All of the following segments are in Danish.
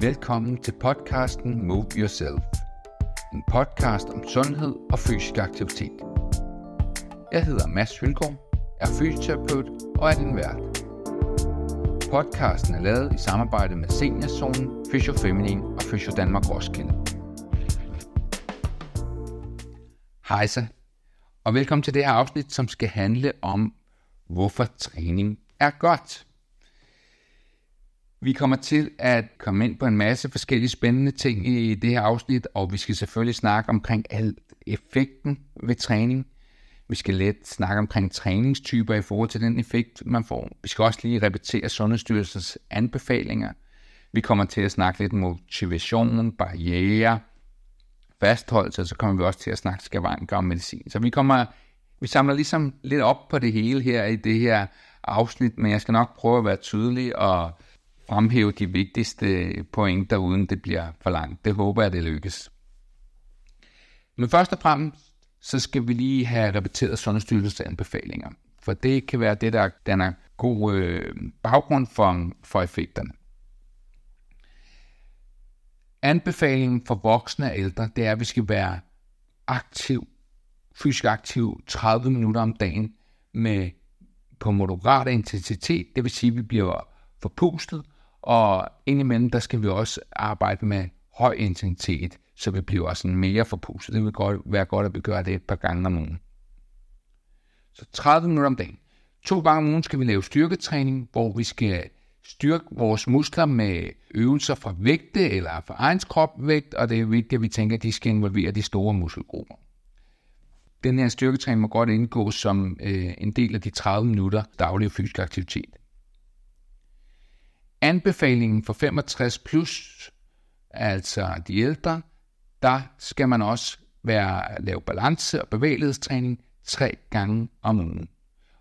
Velkommen til podcasten Move Yourself. En podcast om sundhed og fysisk aktivitet. Jeg hedder Mads Hylgaard, er fysioterapeut og er din vært. Podcasten er lavet i samarbejde med Seniorzonen, Fysiofeminin og Fysio Danmark Roskilde. Hej så, og velkommen til det her afsnit, som skal handle om, hvorfor træning er godt. Vi kommer til at komme ind på en masse forskellige spændende ting i det her afsnit, og vi skal selvfølgelig snakke omkring alt effekten ved træning. Vi skal lidt snakke omkring træningstyper i forhold til den effekt, man får. Vi skal også lige repetere Sundhedsstyrelsens anbefalinger. Vi kommer til at snakke lidt motivation, barriere, fastholdelse, og så kommer vi også til at snakke skavanker og medicin. Så vi kommer, vi samler ligesom lidt op på det hele her i det her afsnit, men jeg skal nok prøve at være tydelig og fremhæve de vigtigste pointer, uden det bliver for langt. Det håber jeg, det lykkes. Men først og fremmest, så skal vi lige have repeteret Sundhedsstyrelsens anbefalinger. For det kan være det, der danner god øh, baggrund for, for effekterne. Anbefalingen for voksne og ældre, det er, at vi skal være aktiv, fysisk aktiv 30 minutter om dagen med på moderat intensitet. Det vil sige, at vi bliver forpustet, og indimellem, der skal vi også arbejde med høj intensitet, så vi bliver også mere forpustet. Det vil godt, være godt, at vi gør det et par gange om ugen. Så 30 minutter om dagen. To gange om ugen skal vi lave styrketræning, hvor vi skal styrke vores muskler med øvelser fra vægte eller fra egen kropvægt, og det er vigtigt, at vi tænker, at de skal involvere de store muskelgrupper. Den her styrketræning må godt indgå som øh, en del af de 30 minutter daglig fysisk aktivitet. Anbefalingen for 65 plus, altså de ældre, der skal man også være, lave balance- og bevægelighedstræning tre gange om ugen.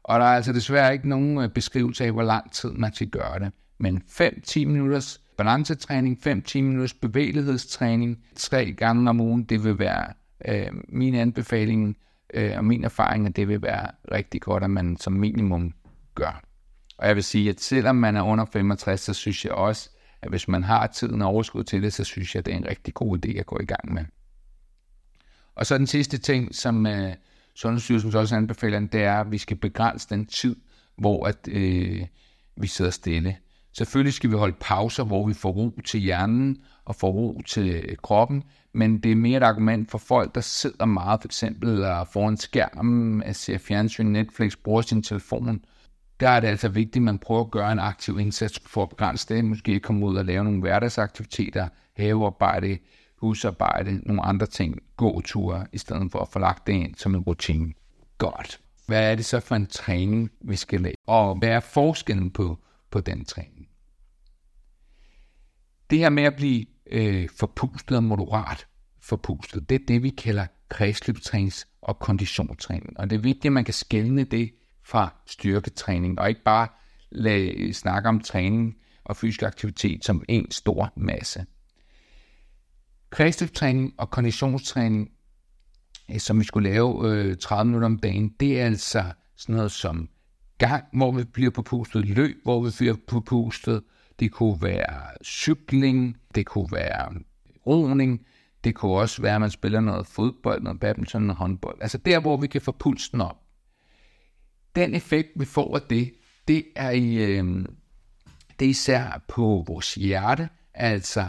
Og der er altså desværre ikke nogen øh, beskrivelse af, hvor lang tid man skal gøre det. Men 5-10 minutters balancetræning, 5-10 minutters bevægelighedstræning tre gange om ugen, det vil være øh, min anbefaling øh, og min erfaring, at det vil være rigtig godt, at man som minimum gør. Og jeg vil sige, at selvom man er under 65, så synes jeg også, at hvis man har tiden og overskud til det, så synes jeg, at det er en rigtig god idé at gå i gang med. Og så den sidste ting, som øh, Sundhedsstyrelsen også anbefaler, det er, at vi skal begrænse den tid, hvor at, øh, vi sidder stille. Selvfølgelig skal vi holde pauser, hvor vi får ro til hjernen og får ro til øh, kroppen, men det er mere et argument for folk, der sidder meget for eksempel øh, foran skærmen, øh, ser fjernsyn, Netflix, bruger sin telefon, der er det altså vigtigt, at man prøver at gøre en aktiv indsats for at begrænse det. Måske komme ud og lave nogle hverdagsaktiviteter, havearbejde, husarbejde, nogle andre ting, gåture, i stedet for at få lagt det ind som en rutine. Godt. Hvad er det så for en træning, vi skal lave? Og hvad er forskellen på, på den træning? Det her med at blive øh, forpustet og moderat forpustet, det er det, vi kalder kredsløbstrænings- og konditionstræning. Og det er vigtigt, at man kan skelne det fra styrketræning, og ikke bare lade, snakke om træning og fysisk aktivitet som en stor masse. Kredsløbstræning og konditionstræning, øh, som vi skulle lave øh, 30 minutter om dagen, det er altså sådan noget som gang, hvor vi bliver på pustet, løb, hvor vi bliver på pustet, det kunne være cykling, det kunne være roning, det kunne også være, at man spiller noget fodbold, noget badminton, noget håndbold. Altså der, hvor vi kan få pulsen op den effekt, vi får af det, det er, i, øh, det er især på vores hjerte, altså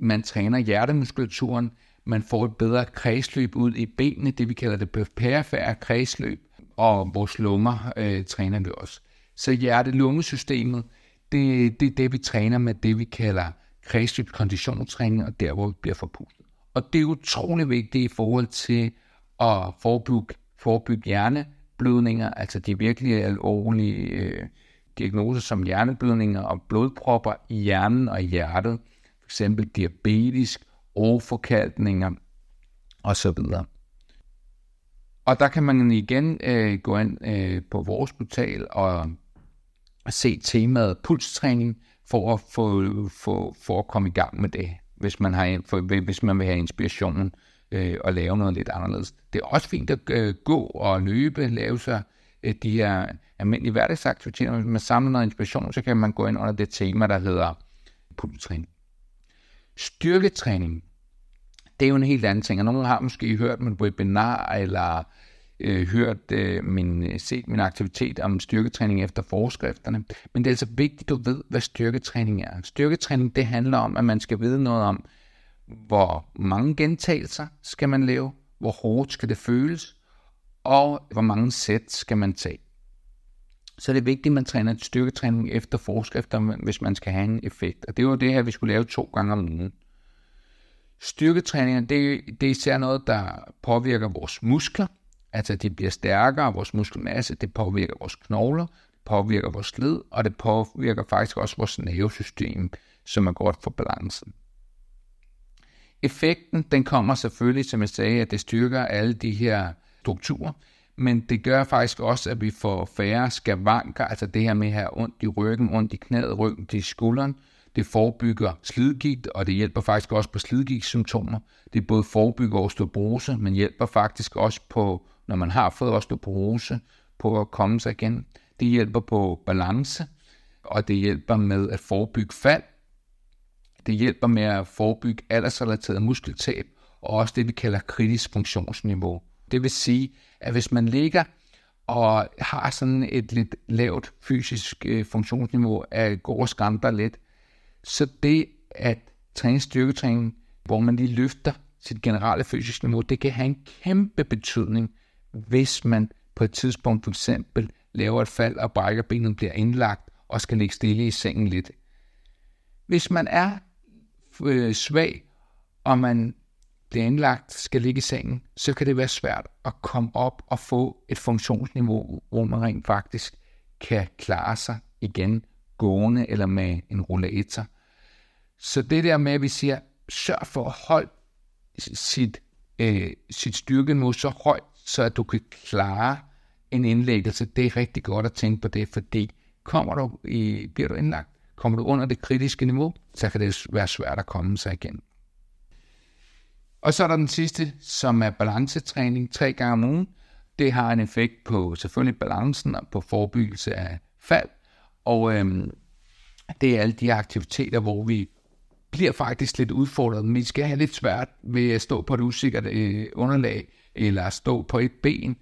man træner hjertemuskulaturen, man får et bedre kredsløb ud i benene, det vi kalder det perifære kredsløb, og vores lunger øh, træner vi også. Så hjerte-lungesystemet, det, det er det, vi træner med det, vi kalder kredsløbskonditionstræning, og der, hvor vi bliver forpustet. Og det er utrolig vigtigt i forhold til at forebygge, forebygge hjerne, blødninger, altså de virkelig alvorlige øh, diagnoser som hjerneblødninger og blodpropper i hjernen og i hjertet, f.eks. diabetisk, overforkalkninger osv. Og der kan man igen øh, gå ind øh, på vores portal og se temaet pulstræning for at, få, få, for at komme i gang med det, hvis man, har, for, hvis man vil have inspiration øh, og lave noget lidt anderledes. Det er også fint at øh, gå og løbe, lave sig øh, de her almindelige hverdagsaktiviteter. Hvis man samler noget inspiration, så kan man gå ind under det tema, der hedder pulstræning. Styrketræning, det er jo en helt anden ting, og nogen har måske hørt min webinar, eller øh, hørt øh, min, øh, set min aktivitet om styrketræning efter forskrifterne. Men det er altså vigtigt, at du ved, hvad styrketræning er. Styrketræning, det handler om, at man skal vide noget om, hvor mange gentagelser skal man lave, hvor hårdt skal det føles, og hvor mange sæt skal man tage. Så det er vigtigt, at man træner styrketræning efter forskrifter, hvis man skal have en effekt. Og det var det her, vi skulle lave to gange om ugen. Styrketræning, det, det er især noget, der påvirker vores muskler, altså de bliver stærkere, vores muskelmasse, det påvirker vores knogler, det påvirker vores led, og det påvirker faktisk også vores nervesystem, som er godt for balancen. Effekten, den kommer selvfølgelig, som jeg sagde, at det styrker alle de her strukturer, men det gør faktisk også, at vi får færre skavanker, altså det her med at have ondt i ryggen, ondt i knæet, ryggen til skulderen. Det forebygger slidgigt, og det hjælper faktisk også på slidgigtsymptomer. Det både forebygger osteoporose, men hjælper faktisk også på, når man har fået osteoporose, på at komme sig igen. Det hjælper på balance, og det hjælper med at forebygge fald. Det hjælper med at forebygge aldersrelateret muskeltab, og også det, vi kalder kritisk funktionsniveau. Det vil sige, at hvis man ligger og har sådan et lidt lavt fysisk øh, funktionsniveau, at går og skamper lidt, så det at træne styrketræning, hvor man lige løfter sit generelle fysiske niveau, det kan have en kæmpe betydning, hvis man på et tidspunkt for eksempel laver et fald og brækker benet, bliver indlagt og skal ligge stille i sengen lidt. Hvis man er øh, svag, og man bliver indlagt, skal ligge i sengen, så kan det være svært at komme op og få et funktionsniveau, hvor man rent faktisk kan klare sig igen gående eller med en rollator. Så det der med, at vi siger, sørg for at holde sit, øh, sit styrkeniveau så højt, så at du kan klare en indlæggelse, det er rigtig godt at tænke på det, fordi kommer du i, bliver du indlagt, kommer du under det kritiske niveau, så kan det være svært at komme sig igen. Og så er der den sidste, som er balancetræning tre gange om ugen. Det har en effekt på selvfølgelig balancen og på forebyggelse af fald. Og øhm, det er alle de aktiviteter, hvor vi bliver faktisk lidt udfordret. Men vi skal have lidt svært ved at stå på et usikkert øh, underlag, eller stå på et ben,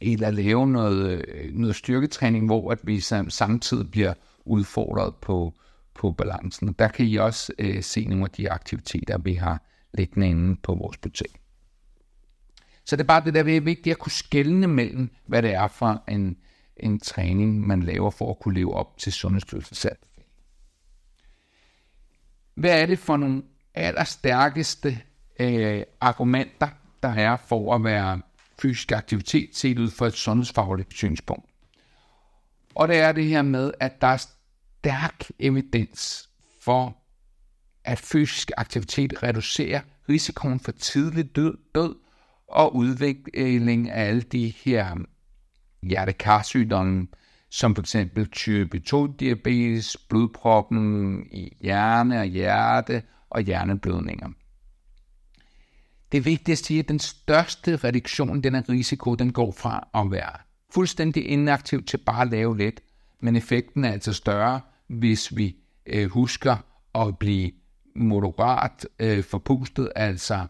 eller lave noget, øh, noget styrketræning, hvor at vi samtidig bliver udfordret på, på balancen. Der kan I også øh, se nogle af de aktiviteter, vi har liggende inde på vores butik. Så det er bare det der, det er vigtigt at kunne skelne mellem, hvad det er for en, en træning, man laver for at kunne leve op til Sundhedsstyrelsens anbefaling. Hvad er det for nogle allerstærkeste øh, argumenter, der er for at være fysisk aktivitet set ud fra et sundhedsfagligt synspunkt? Og det er det her med, at der er stærk evidens for at fysisk aktivitet reducerer risikoen for tidlig død, død og udvikling af alle de her hjertekarsygdomme, som for eksempel type 2-diabetes, blodproppen i hjerne og hjerte og hjerneblødninger. Det er vigtigt at sige, at den største reduktion den her risiko, den går fra at være fuldstændig inaktiv til bare at lave lidt, men effekten er altså større, hvis vi øh, husker at blive moderat øh, forpustet, altså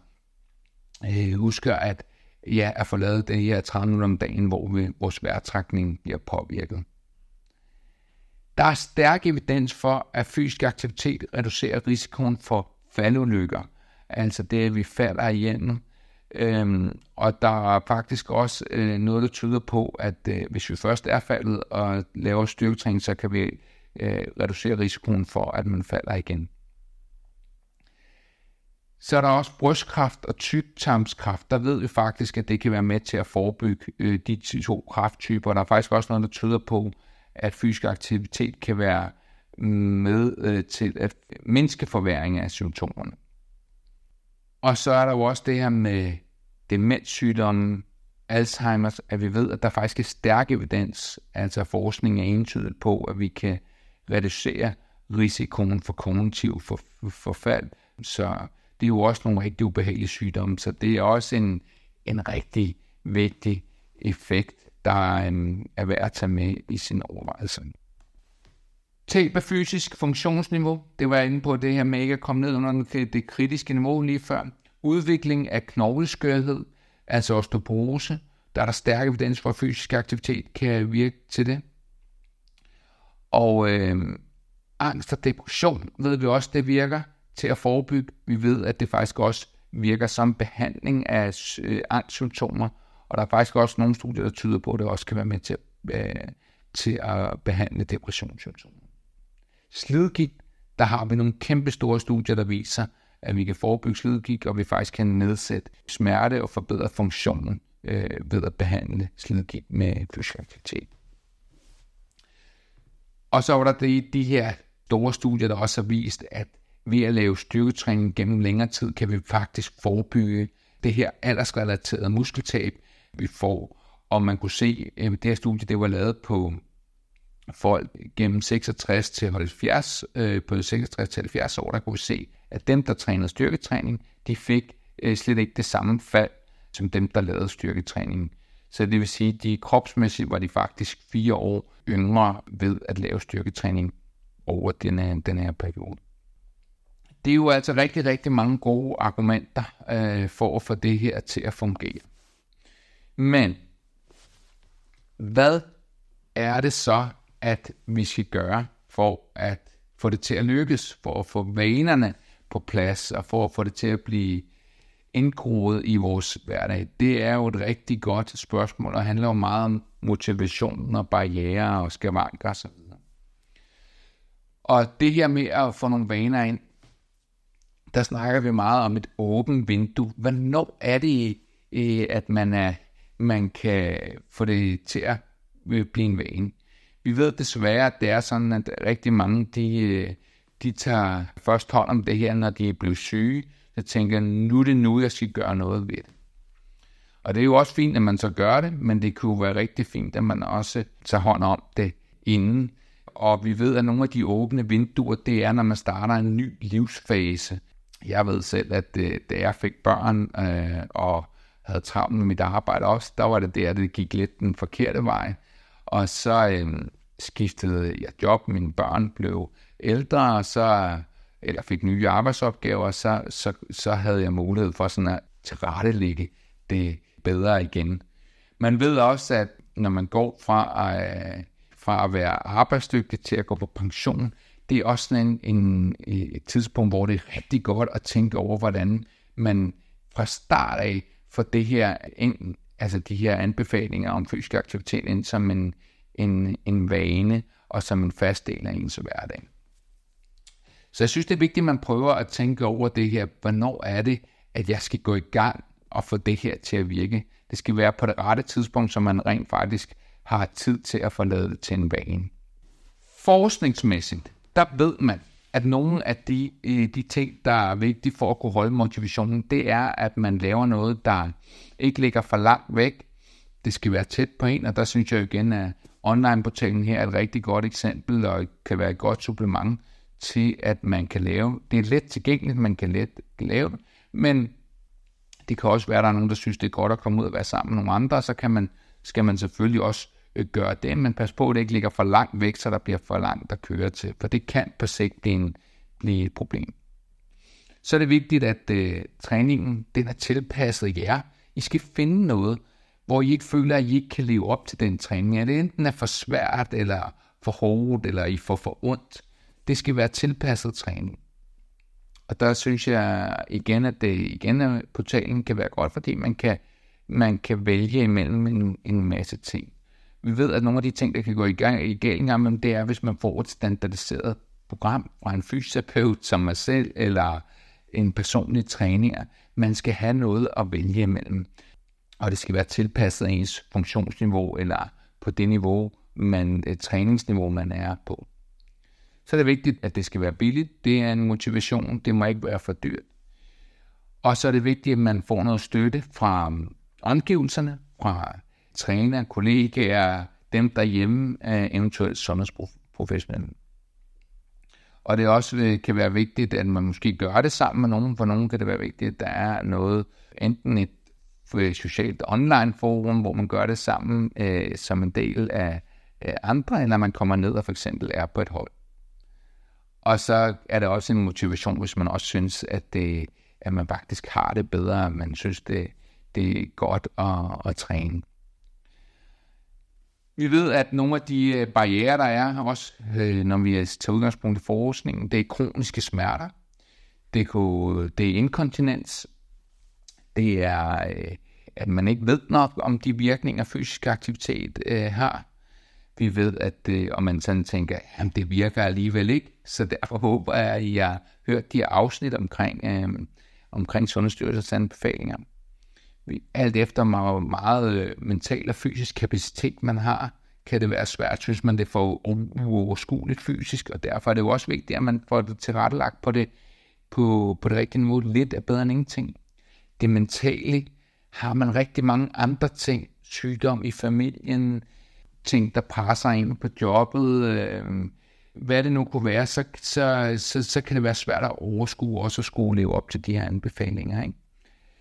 øh, husker at ja, at få lavet det her 30 minutter om dagen, hvor vi, vores vejrtrækning bliver påvirket. Der er stærk evidens for, at fysisk aktivitet reducerer risikoen for faldulykker, altså det, at vi falder igennem. Øhm, og der er faktisk også øh, noget, der tyder på, at øh, hvis vi først er faldet og laver styrketræning, så kan vi øh, reducere risikoen for, at man falder igen. Så er der også brystkræft og tyktarmskræft. Der ved vi faktisk, at det kan være med til at forebygge øh, de to kræfttyper. Der er faktisk også noget, der tyder på, at fysisk aktivitet kan være mm, med øh, til at mindske forværing af symptomerne. Og så er der jo også det her med demenssygdommen, Alzheimer's, at vi ved, at der faktisk er stærk evidens, altså forskning er entydigt på, at vi kan reducere risikoen for kognitiv forfald. Så det er jo også nogle rigtig ubehagelige sygdomme, så det er også en, en rigtig vigtig effekt, der er, um, er værd at tage med i sin overvejelse. Tab af fysisk funktionsniveau, det var jeg inde på det her med ikke at komme ned under det kritiske niveau lige før. Udvikling af knogleskørhed, altså osteoporose, der er der stærk evidens for, at fysisk aktivitet kan virke til det. Og øh, ah, angst og depression ved vi også, det virker til at forebygge. Vi ved, at det faktisk også virker som behandling af øh, angstsymptomer, og der er faktisk også nogle studier, der tyder på, at det også kan være med til, øh, til at behandle depressionssymptomer. Slidgigt, der har vi nogle kæmpe store studier, der viser, at vi kan forebygge slidgigt, og vi faktisk kan nedsætte smerte og forbedre funktionen øh, ved at behandle slidgigt med fysisk aktivitet. Og så var der de, de her store studier, der også har vist, at ved at lave styrketræning gennem længere tid, kan vi faktisk forebygge det her aldersrelaterede muskeltab, vi får. Og man kunne se, at det her studie det var lavet på folk gennem 66 til 70, øh, på 66 til 70 år, der kunne vi se, at dem, der trænede styrketræning, de fik øh, slet ikke det samme fald, som dem, der lavede styrketræning. Så det vil sige, at de kropsmæssigt var de faktisk fire år yngre ved at lave styrketræning over den her, den her periode. Det er jo altså rigtig, rigtig mange gode argumenter øh, for at få det her til at fungere. Men hvad er det så, at vi skal gøre for at få det til at lykkes, for at få vanerne på plads og for at få det til at blive indgroet i vores hverdag? Det er jo et rigtig godt spørgsmål, og handler jo meget om motivation og barriere og skavanker osv. Og det her med at få nogle vaner ind, der snakker vi meget om et åbent vindue. Hvornår er det, øh, at man, er, man kan få det til at øh, blive en vane? Vi ved desværre, at det er sådan, at rigtig mange, de, øh, de tager først hånd om det her, når de er blevet syge. Så tænker nu er det nu, jeg skal gøre noget ved det. Og det er jo også fint, at man så gør det, men det kunne være rigtig fint, at man også tager hånd om det inden. Og vi ved, at nogle af de åbne vinduer, det er, når man starter en ny livsfase. Jeg ved selv, at øh, da jeg fik børn øh, og havde travlt med mit arbejde også, der var det der, det gik lidt den forkerte vej. Og så øh, skiftede jeg job, mine børn blev ældre, og så, eller fik nye arbejdsopgaver, så, så, så havde jeg mulighed for sådan at tilrettelægge det bedre igen. Man ved også, at når man går fra, at, fra at være arbejdsdygtig til at gå på pension, det er også sådan en, en, et tidspunkt, hvor det er rigtig godt at tænke over, hvordan man fra start af får det her ind, altså de her anbefalinger om fysisk aktivitet ind som en, en, en vane og som en fast del af ens hverdag. Så jeg synes, det er vigtigt, at man prøver at tænke over det her. Hvornår er det, at jeg skal gå i gang og få det her til at virke? Det skal være på det rette tidspunkt, så man rent faktisk har tid til at få lavet det til en vane. Forskningsmæssigt, der ved man, at nogle af de, øh, de ting, der er vigtige for at kunne holde motivationen, det er, at man laver noget, der ikke ligger for langt væk. Det skal være tæt på en, og der synes jeg igen, at online-portalen her er et rigtig godt eksempel, og kan være et godt supplement til, at man kan lave. Det er let tilgængeligt, man kan let lave det, men det kan også være, at der er nogen, der synes, det er godt at komme ud og være sammen med nogle andre, så kan man, skal man selvfølgelig også øh, gøre det, men pas på, at det ikke ligger for langt væk, så der bliver for langt at køre til, for det kan på sigt blive, en, blive et problem. Så er det vigtigt, at øh, træningen den er tilpasset jer. I skal finde noget, hvor I ikke føler, at I ikke kan leve op til den træning. At det enten er for svært, eller for hårdt, eller I får for ondt. Det skal være tilpasset træning. Og der synes jeg igen, at det igen at portalen kan være godt, fordi man kan, man kan vælge imellem en, en masse ting. Vi ved, at nogle af de ting, der kan gå i gang i gang men det er, hvis man får et standardiseret program fra en fysioterapeut som mig selv, eller en personlig træner. Man skal have noget at vælge imellem. Og det skal være tilpasset ens funktionsniveau, eller på det niveau, man, træningsniveau, man er på. Så er det vigtigt, at det skal være billigt. Det er en motivation. Det må ikke være for dyrt. Og så er det vigtigt, at man får noget støtte fra um, omgivelserne, fra træner, kollegaer, dem derhjemme er eventuelt sundhedsprofessionelle. Og det også øh, kan være vigtigt, at man måske gør det sammen med nogen. For nogen kan det være vigtigt, at der er noget, enten et øh, socialt online forum, hvor man gør det sammen øh, som en del af øh, andre, eller man kommer ned og for eksempel er på et hold. Og så er det også en motivation, hvis man også synes, at, det, at man faktisk har det bedre, at man synes, det, det er godt at, at træne. Vi ved, at nogle af de øh, barriere, der er, også øh, når vi tager udgangspunkt i forskningen, det er kroniske smerter, det, kunne, det er inkontinens, det er, øh, at man ikke ved nok om de virkninger, fysisk aktivitet har. Vi ved, at det, og man sådan tænker, jamen det virker alligevel ikke, så derfor håber jeg, at I har hørt de afsnit omkring, øh, omkring Sundhedsstyrelsens anbefalinger alt efter hvor meget øh, mental og fysisk kapacitet man har, kan det være svært, hvis man det får uoverskueligt fysisk, og derfor er det jo også vigtigt, at man får det tilrettelagt på det, på, på det rigtige niveau. Lidt er bedre end ingenting. Det mentale har man rigtig mange andre ting, sygdom i familien, ting, der presser ind på jobbet, øh, hvad det nu kunne være, så, så, så, så kan det være svært at overskue, også at skulle leve op til de her anbefalinger. Ikke?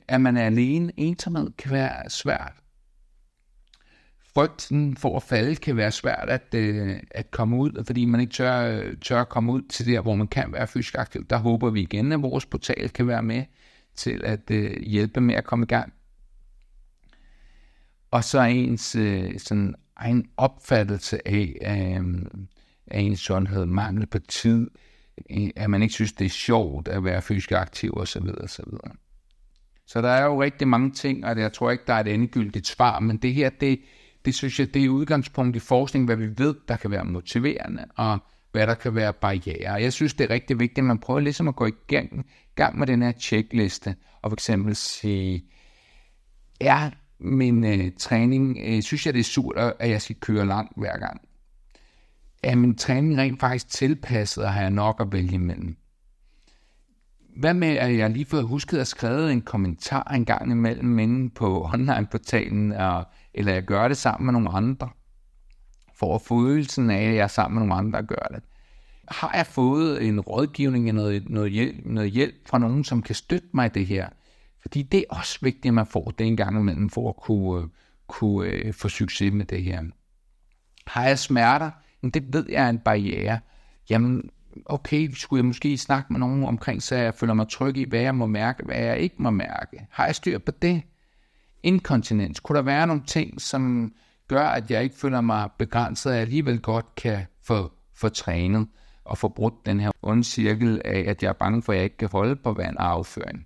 at man er alene. Ensomhed kan være svært. Frygten for at falde kan være svært at, øh, at komme ud, fordi man ikke tør, tør at komme ud til der, hvor man kan være fysisk aktiv. Der håber vi igen, at vores portal kan være med til at øh, hjælpe med at komme i gang. Og så ens øh, sådan egen opfattelse af, af, af ens sundhed, mangel på tid, øh, at man ikke synes, det er sjovt at være fysisk aktiv osv. osv. Så der er jo rigtig mange ting, og jeg tror ikke, der er et endegyldigt svar, men det her, det, det synes jeg, det er udgangspunkt i forskning, hvad vi ved, der kan være motiverende, og hvad der kan være barriere. Jeg synes, det er rigtig vigtigt, at man prøver ligesom at gå i gang, gang med den her checkliste, og for eksempel sige, er min øh, træning, øh, synes jeg, det er surt, at jeg skal køre langt hver gang? Er min træning rent faktisk tilpasset, og har jeg nok at vælge imellem? Hvad med, at jeg lige fået husket at skrive en kommentar en gang imellem inde på online-portalen, eller jeg gør det sammen med nogle andre, for at følelsen af, at jeg er sammen med nogle andre, gør det. Har jeg fået en rådgivning, noget, noget, hjælp, noget hjælp fra nogen, som kan støtte mig i det her? Fordi det er også vigtigt, at man får det en gang imellem, for at kunne, øh, kunne øh, få succes med det her. Har jeg smerter? Det ved jeg er en barriere. Jamen, okay, skulle jeg måske snakke med nogen omkring, så jeg føler mig tryg i, hvad jeg må mærke, hvad jeg ikke må mærke. Har jeg styr på det? Inkontinens. Kunne der være nogle ting, som gør, at jeg ikke føler mig begrænset, og jeg alligevel godt kan få, få trænet og få brudt den her onde cirkel af, at jeg er bange for, at jeg ikke kan holde på vand og afføring?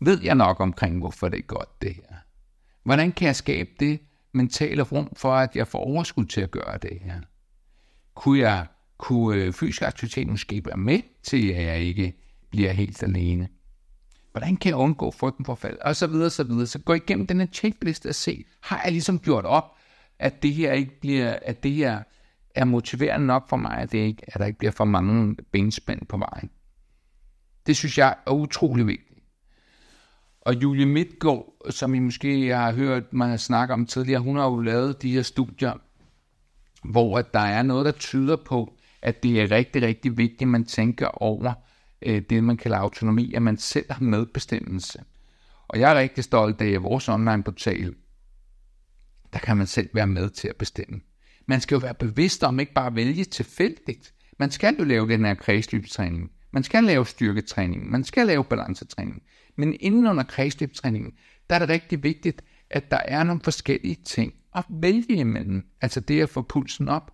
Ved jeg nok omkring, hvorfor det er godt, det her? Hvordan kan jeg skabe det mentale rum for, at jeg får overskud til at gøre det her? Kunne jeg kunne øh, fysisk aktivitet måske være med til, at jeg ikke bliver helt alene? Hvordan kan jeg undgå frygten for fald? Og så videre, så videre. Så gå igennem den her checkliste og se, har jeg ligesom gjort op, at det her ikke bliver, at det her er motiverende nok for mig, at, det ikke, at der ikke bliver for mange benspænd på vejen. Det synes jeg er utrolig vigtigt. Og Julie Midtgaard, som I måske har hørt mig snakke om tidligere, hun har jo lavet de her studier, hvor der er noget, der tyder på, at det er rigtig, rigtig vigtigt, at man tænker over øh, det, man kalder autonomi, at man selv har medbestemmelse. Og jeg er rigtig stolt af, at vores online-portal, der kan man selv være med til at bestemme. Man skal jo være bevidst om ikke bare at vælge tilfældigt. Man skal jo lave den her kredsløbstræning. Man skal lave styrketræning. Man skal lave balancetræning. Men inden under kredsløbstræningen, der er det rigtig vigtigt, at der er nogle forskellige ting at vælge imellem. Altså det at få pulsen op,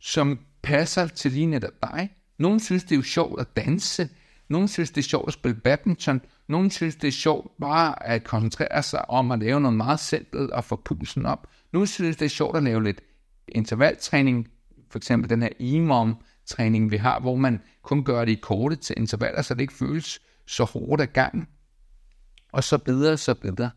som passer til lige netop dig. Nogle synes, det er jo sjovt at danse. Nogle synes, det er sjovt at spille badminton. Nogle synes, det er sjovt bare at koncentrere sig om at lave noget meget simpelt og få pulsen op. Nogle synes, det er sjovt at lave lidt intervaltræning. For eksempel den her EMOM træning, vi har, hvor man kun gør det i korte til intervaller, så det ikke føles så hårdt ad gang. Og så bedre, så bedre.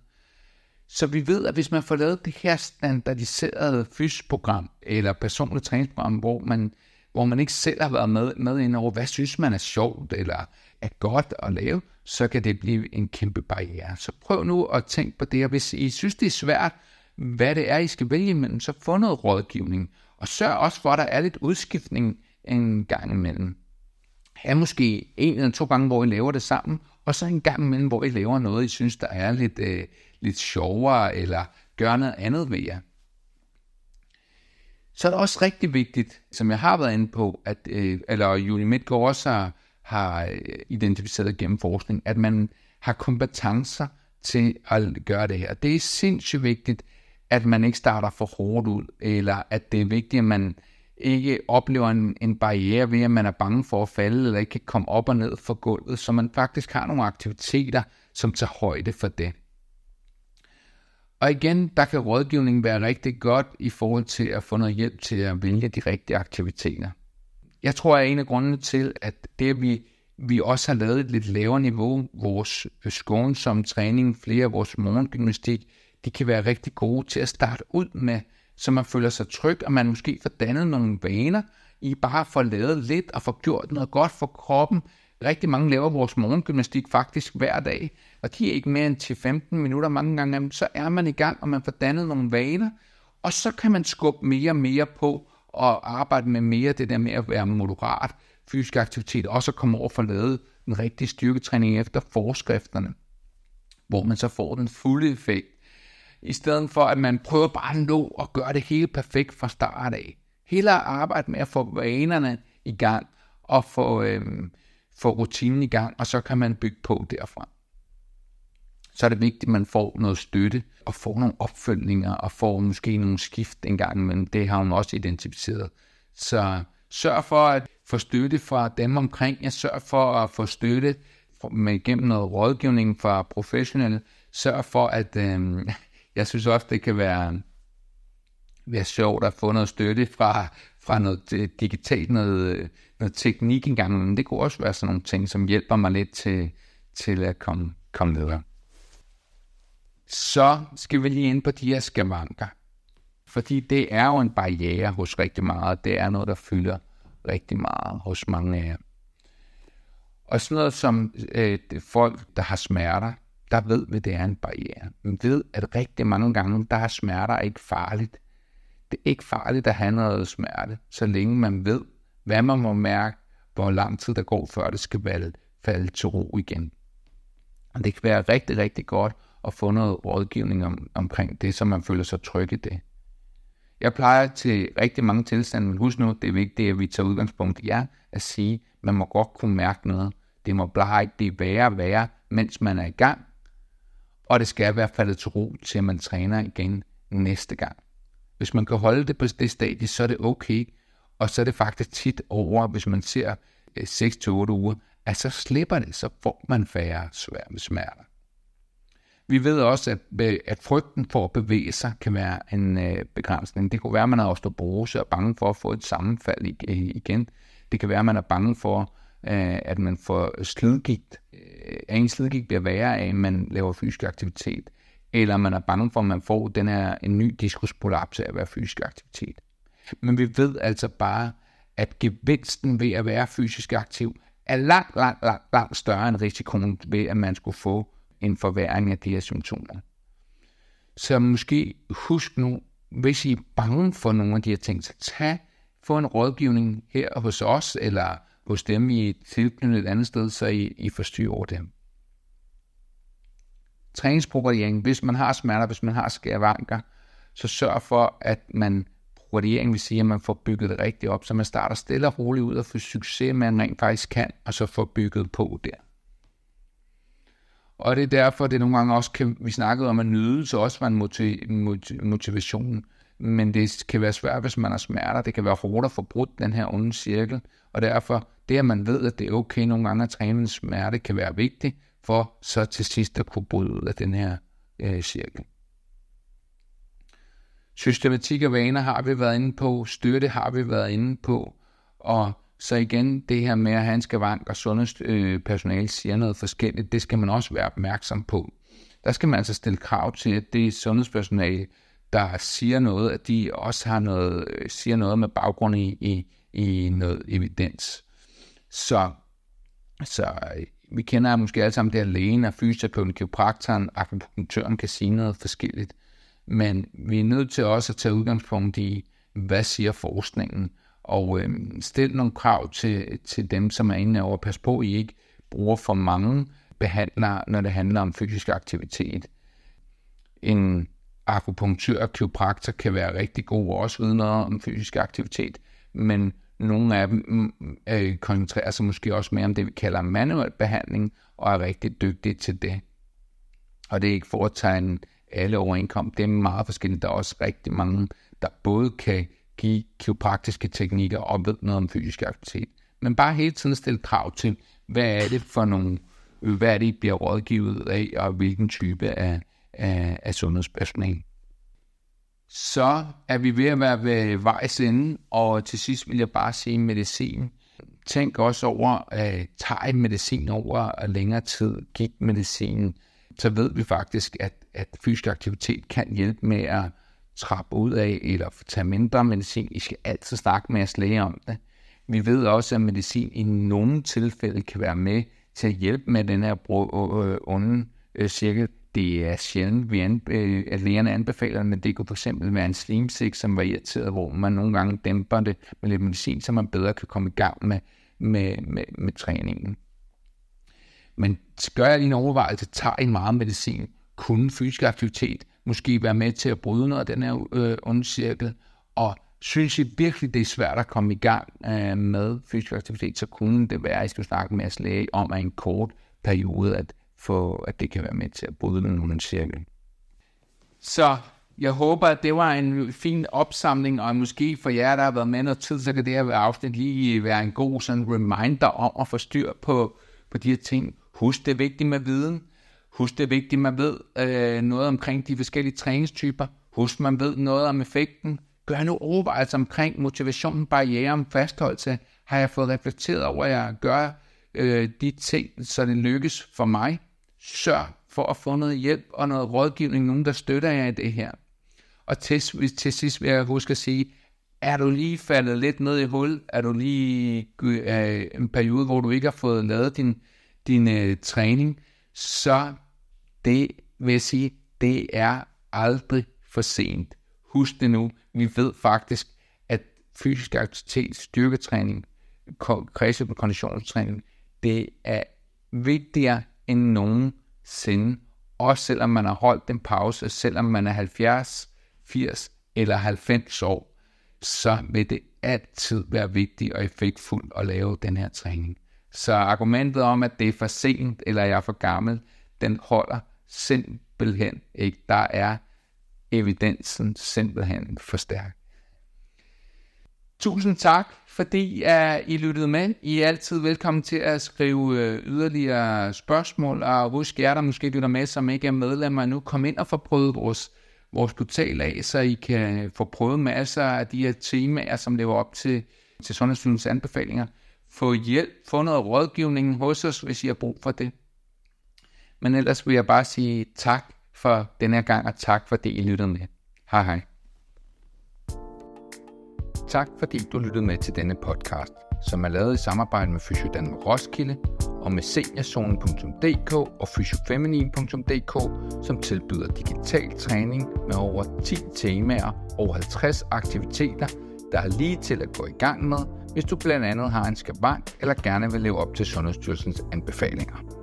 Så vi ved, at hvis man får lavet det her standardiserede fysprogram eller personligt træningsprogram, hvor man, hvor man ikke selv har været med, med ind over, hvad synes man er sjovt eller er godt at lave, så kan det blive en kæmpe barriere. Så prøv nu at tænke på det, og hvis I synes, det er svært, hvad det er, I skal vælge imellem, så få noget rådgivning. Og sørg også for, at der er lidt udskiftning en gang imellem have måske en eller to gange, hvor I laver det sammen, og så en gang imellem, hvor I laver noget, I synes, der er lidt, øh, lidt sjovere, eller gør noget andet med jer. Så er det også rigtig vigtigt, som jeg har været inde på, at, øh, eller Julie Midtgaard også har, har øh, identificeret gennem forskning, at man har kompetencer til at gøre det her. Det er sindssygt vigtigt, at man ikke starter for hårdt ud, eller at det er vigtigt, at man ikke oplever en, en barriere ved, at man er bange for at falde, eller ikke kan komme op og ned fra gulvet, så man faktisk har nogle aktiviteter, som tager højde for det. Og igen, der kan rådgivning være rigtig godt i forhold til at få noget hjælp til at vælge de rigtige aktiviteter. Jeg tror, at en af grundene til, at det, at vi, vi også har lavet et lidt lavere niveau, vores skånsomme træning, flere af vores morgengymnastik, de kan være rigtig gode til at starte ud med, så man føler sig tryg, og man måske får dannet nogle vaner, i bare får lavet lidt og får gjort noget godt for kroppen. Rigtig mange laver vores morgengymnastik faktisk hver dag, og de er ikke mere end 10-15 minutter mange gange, så er man i gang, og man får dannet nogle vaner, og så kan man skubbe mere og mere på og arbejde med mere det der med at være moderat fysisk aktivitet, og så komme over for lavet en rigtig styrketræning efter forskrifterne, hvor man så får den fulde effekt i stedet for at man prøver bare at nå at gøre det hele perfekt fra start af. Hele arbejde med at få vanerne i gang og få, øhm, få rutinen i gang, og så kan man bygge på derfra. Så er det vigtigt, at man får noget støtte og får nogle opfølgninger og får måske nogle skift en gang, men det har hun også identificeret. Så sørg for at få støtte fra dem omkring jer, sørg for at få støtte med gennem noget rådgivning fra professionelle, sørg for at, øh, jeg synes også, det kan være, være sjovt at få noget støtte fra, fra noget digitalt, noget, noget teknik engang, men det kunne også være sådan nogle ting, som hjælper mig lidt til, til at komme, komme videre. Så skal vi lige ind på de her skavanker. Fordi det er jo en barriere hos rigtig meget. Det er noget, der fylder rigtig meget hos mange af jer. Og sådan noget som øh, folk, der har smerter, der ved vi, at det er en barriere. Vi ved, at rigtig mange gange, der er smerter ikke farligt. Det er ikke farligt at have noget smerte, så længe man ved, hvad man må mærke, hvor lang tid der går, før det skal valde, falde til ro igen. Og det kan være rigtig, rigtig godt at få noget rådgivning om, omkring det, så man føler sig tryg i det. Jeg plejer til rigtig mange tilstande, men husk nu, det er vigtigt, at vi tager udgangspunkt i jer, at sige, at man må godt kunne mærke noget. Det må bare ikke blive værre og værre, mens man er i gang, og det skal være faldet til ro, til at man træner igen næste gang. Hvis man kan holde det på det stadie, så er det okay, og så er det faktisk tit over, hvis man ser øh, 6-8 uger, at så slipper det, så får man færre svære smerter. Vi ved også, at, øh, at frygten for at bevæge sig kan være en øh, begrænsning. Det kunne være, at man har osteoporose og er bange for at få et sammenfald igen. Det kan være, at man er bange for, øh, at man får slidgigt øh, at ens slidgigt bliver værre af, at man laver fysisk aktivitet, eller man er bange for, at man får den her en ny diskusprolaps af at være fysisk aktivitet. Men vi ved altså bare, at gevinsten ved at være fysisk aktiv er langt, langt, langt, langt større end risikoen ved, at man skulle få en forværing af de her symptomer. Så måske husk nu, hvis I er bange for nogle af de her ting, så tag, få en rådgivning her hos os, eller hos dem i tilknyttet et andet sted, så I, I får styr over dem. Træningsprogrammering, hvis man har smerter, hvis man har skærvanker, så sørg for, at man programmering vil sige, at man får bygget det rigtigt op, så man starter stille og roligt ud og får succes man rent faktisk kan, og så får bygget på der. Og det er derfor, det nogle gange også kan, vi snakkede om, at nydelse også var en motivation men det kan være svært, hvis man har smerter. Det kan være hårdt at få brudt den her onde cirkel, og derfor det, at man ved, at det er okay nogle gange at træne en smerte, kan være vigtigt, for så til sidst at kunne bryde ud af den her øh, cirkel. Systematik og vaner har vi været inde på, støtte har vi været inde på, og så igen det her med at have en skavank og sundhedspersonale øh, siger noget forskelligt, det skal man også være opmærksom på. Der skal man altså stille krav til, at det sundhedspersonale, der siger noget, at de også har noget, øh, siger noget med baggrund i, i, i noget evidens. Så, så øh, vi kender måske alle sammen det, at lægen og fysioterapeuten, kiropraktoren, akupunktøren kan sige noget forskelligt. Men vi er nødt til også at tage udgangspunkt i, hvad siger forskningen, og øh, stille nogle krav til, til dem, som er inde over. Pas på, at I ikke bruger for mange behandlere, når det handler om fysisk aktivitet. En akupunktør og kiropraktor kan være rigtig gode, også uden noget om fysisk aktivitet, men nogle af dem mm, øh, koncentrerer sig måske også mere om det, vi kalder manuel behandling, og er rigtig dygtige til det. Og det er ikke for at tegne alle overenkom. Det er meget forskelligt. Der er også rigtig mange, der både kan give kiropraktiske teknikker og ved noget om fysisk aktivitet. Men bare hele tiden stille krav til, hvad er det for nogle, hvad er det, I bliver rådgivet af, og hvilken type af, af, af sundhedspersonale. Så er vi ved at være ved vejs ende, og til sidst vil jeg bare sige medicin. Tænk også over, at tager medicin over længere tid, gik medicin, så ved vi faktisk, at, at fysisk aktivitet kan hjælpe med at trappe ud af, eller tage mindre medicin. I skal altid snakke med jeres læge om det. Vi ved også, at medicin i nogle tilfælde kan være med til at hjælpe med den her øh, onde øh, cirkel. Det er sjældent, vi anbe- øh, at lægerne anbefaler men det kunne fx være en slimsik, som var irriteret, hvor man nogle gange dæmper det med lidt medicin, så man bedre kan komme i gang med, med, med, med træningen. Men gør jeg lige en overvejelse, tager en meget medicin, kunne fysisk aktivitet måske være med til at bryde noget af den her øh, onde cirkel, og synes I virkelig, det er svært at komme i gang øh, med fysisk aktivitet, så kunne det være, at I skulle snakke med jeres læge om, at en kort periode, at, for at det kan være med til at bryde nogle cirkel. Så jeg håber, at det var en fin opsamling, og måske for jer, der har været med noget tid, så kan det her afsnit lige være en god sådan reminder om at få styr på, på de her ting. Husk, det er vigtigt med viden. Husk, det er vigtigt, man ved øh, noget omkring de forskellige træningstyper. Husk, man ved noget om effekten. Gør nu overvejelser omkring motivationen, barriere fastholdelse. Har jeg fået reflekteret over, at jeg gør øh, de ting, så det lykkes for mig? Sørg for at få noget hjælp og noget rådgivning, nogen der støtter jer i det her. Og til, til sidst vil jeg huske at sige, er du lige faldet lidt ned i hul? Er du lige øh, en periode, hvor du ikke har fået lavet din, din øh, træning? så det vil jeg sige, det er aldrig for sent. Husk det nu, vi ved faktisk, at fysisk aktivitet, styrketræning, kreativ konditionstræning, det er vigtigere end nogensinde, også selvom man har holdt en pause, selvom man er 70, 80 eller 90 år, så vil det altid være vigtigt og effektfuldt at lave den her træning. Så argumentet om, at det er for sent, eller jeg er for gammel, den holder simpelthen ikke. Der er evidensen simpelthen for stærk. Tusind tak, fordi uh, I lyttede med. I er altid velkommen til at skrive uh, yderligere spørgsmål, og husk jer, der måske lytter med, som ikke er medlemmer nu, kom ind og få prøvet vores, vores portal af, så I kan få prøvet masser af de her temaer, som lever op til, til Sundhedsstyrelsens anbefalinger få hjælp, få noget rådgivning hos os, hvis I har brug for det. Men ellers vil jeg bare sige tak for denne her gang, og tak for det, I lyttede med. Hej hej. Tak fordi du lyttede med til denne podcast, som er lavet i samarbejde med Fysiodanmark Roskilde og med seniorzonen.dk og fysiofeminin.dk, som tilbyder digital træning med over 10 temaer og 50 aktiviteter, der er lige til at gå i gang med, hvis du blandt andet har en skavank eller gerne vil leve op til Sundhedsstyrelsens anbefalinger.